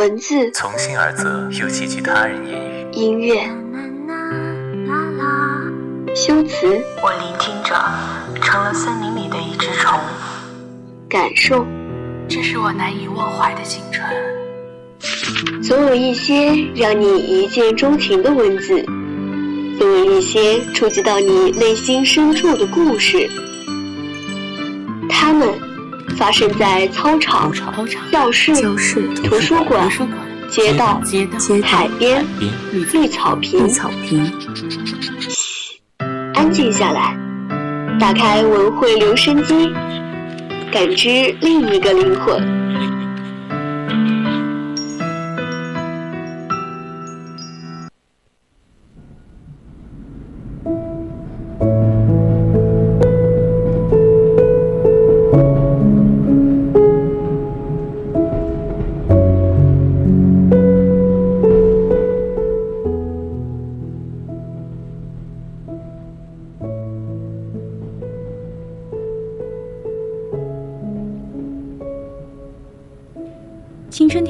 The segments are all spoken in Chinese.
文字从心而泽，又寄居他人言语。音乐修辞我聆听着，成了森林里的一只虫。感受，这是我难以忘怀的青春。总有一些让你一见钟情的文字，总有一些触及到你内心深处的故事。发生在操场、教室、图书馆、街道、海边、绿草坪。嘘，安静下来，打开文汇留声机，感知另一个灵魂。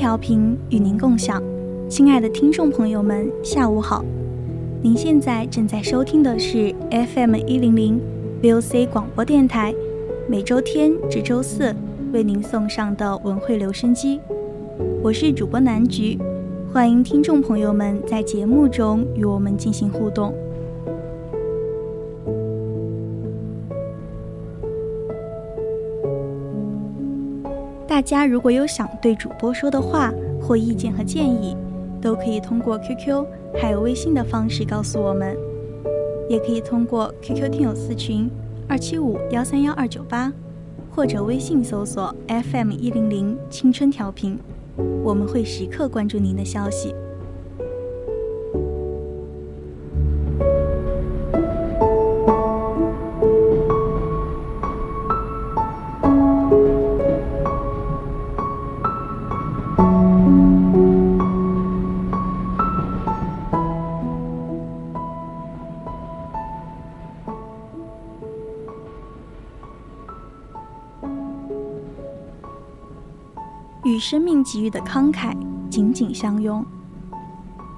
调频与您共享，亲爱的听众朋友们，下午好。您现在正在收听的是 FM 一零零 VOC 广播电台，每周天至周四为您送上的文汇留声机。我是主播南菊，欢迎听众朋友们在节目中与我们进行互动。大家如果有想对主播说的话或意见和建议，都可以通过 QQ 还有微信的方式告诉我们，也可以通过 QQ 听友四群二七五幺三幺二九八，或者微信搜索 FM 一零零青春调频，我们会时刻关注您的消息。与生命给予的慷慨紧紧相拥。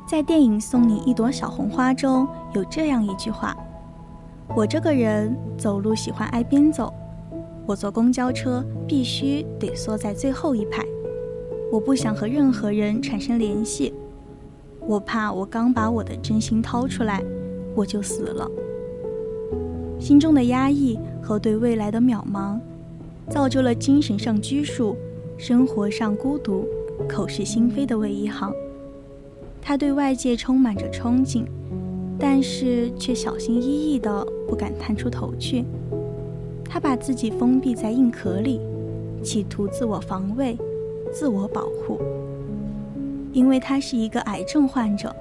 在电影《送你一朵小红花》中有这样一句话：“我这个人走路喜欢挨边走，我坐公交车必须得缩在最后一排，我不想和任何人产生联系，我怕我刚把我的真心掏出来，我就死了。”心中的压抑和对未来的渺茫，造就了精神上拘束。生活上孤独、口是心非的魏一航，他对外界充满着憧憬，但是却小心翼翼的不敢探出头去。他把自己封闭在硬壳里，企图自我防卫、自我保护。因为他是一个癌症患者，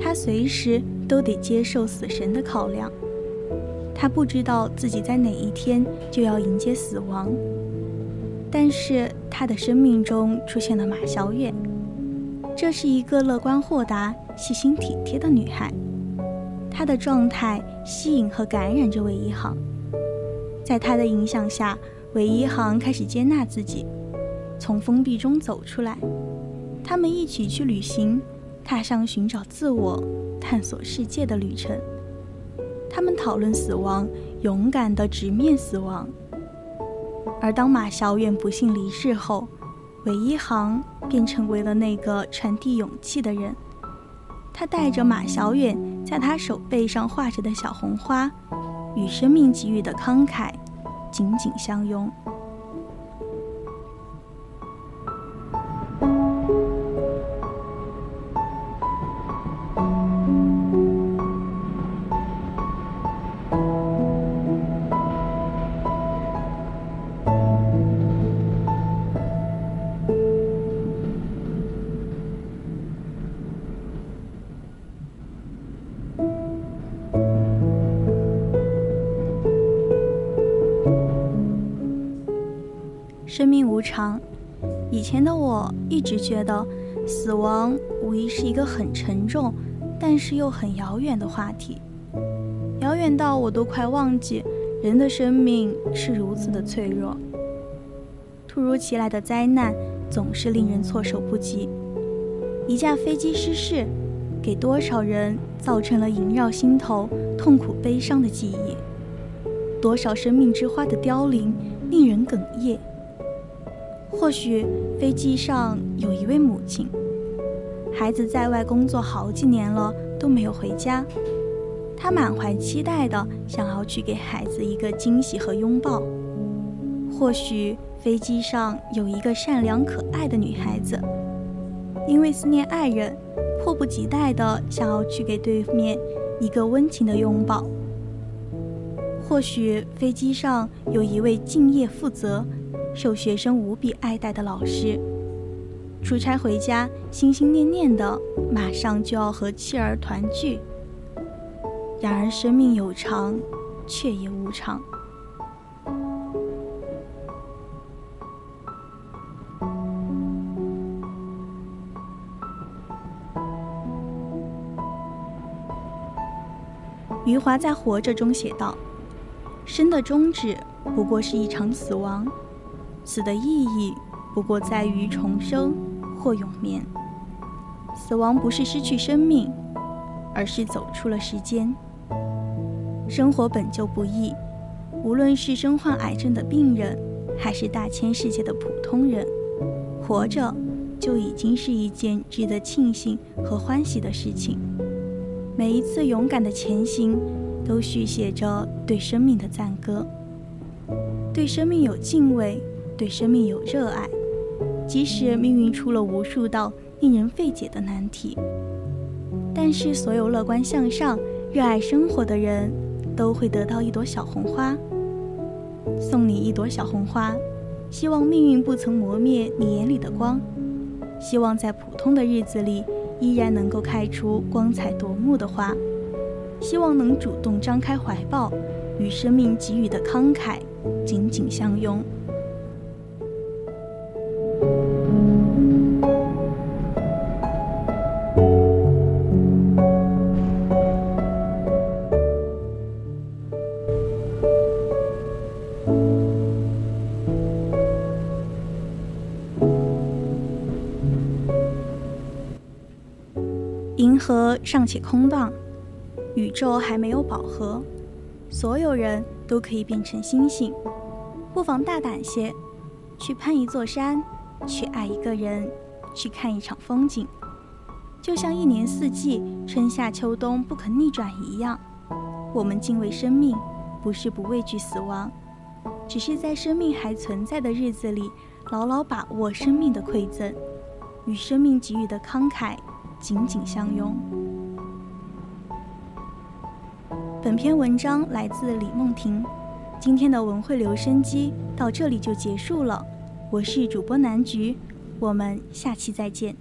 他随时都得接受死神的考量。他不知道自己在哪一天就要迎接死亡。但是他的生命中出现了马小月，这是一个乐观豁达、细心体贴的女孩。她的状态吸引和感染着韦一航，在她的影响下，韦一航开始接纳自己，从封闭中走出来。他们一起去旅行，踏上寻找自我、探索世界的旅程。他们讨论死亡，勇敢地直面死亡。而当马小远不幸离世后，韦一航便成为了那个传递勇气的人。他带着马小远在他手背上画着的小红花，与生命给予的慷慨紧紧相拥。生命无常，以前的我一直觉得死亡无疑是一个很沉重，但是又很遥远的话题，遥远到我都快忘记人的生命是如此的脆弱。突如其来的灾难总是令人措手不及。一架飞机失事，给多少人造成了萦绕心头、痛苦悲伤的记忆？多少生命之花的凋零，令人哽咽。或许飞机上有一位母亲，孩子在外工作好几年了都没有回家，她满怀期待的想要去给孩子一个惊喜和拥抱。或许飞机上有一个善良可爱的女孩子，因为思念爱人，迫不及待的想要去给对面一个温情的拥抱。或许飞机上有一位敬业负责。受学生无比爱戴的老师，出差回家，心心念念的，马上就要和妻儿团聚。然而生命有长，却也无常。余华在《活着》中写道：“生的终止，不过是一场死亡。”死的意义不过在于重生或永眠。死亡不是失去生命，而是走出了时间。生活本就不易，无论是身患癌症的病人，还是大千世界的普通人，活着就已经是一件值得庆幸和欢喜的事情。每一次勇敢的前行，都续写着对生命的赞歌，对生命有敬畏。对生命有热爱，即使命运出了无数道令人费解的难题，但是所有乐观向上、热爱生活的人，都会得到一朵小红花。送你一朵小红花，希望命运不曾磨灭你眼里的光，希望在普通的日子里依然能够开出光彩夺目的花，希望能主动张开怀抱，与生命给予的慷慨紧紧相拥。河尚且空荡，宇宙还没有饱和，所有人都可以变成星星。不妨大胆些，去攀一座山，去爱一个人，去看一场风景。就像一年四季，春夏秋冬不可逆转一样，我们敬畏生命，不是不畏惧死亡，只是在生命还存在的日子里，牢牢把握生命的馈赠，与生命给予的慷慨。紧紧相拥。本篇文章来自李梦婷。今天的文汇留声机到这里就结束了。我是主播南菊，我们下期再见。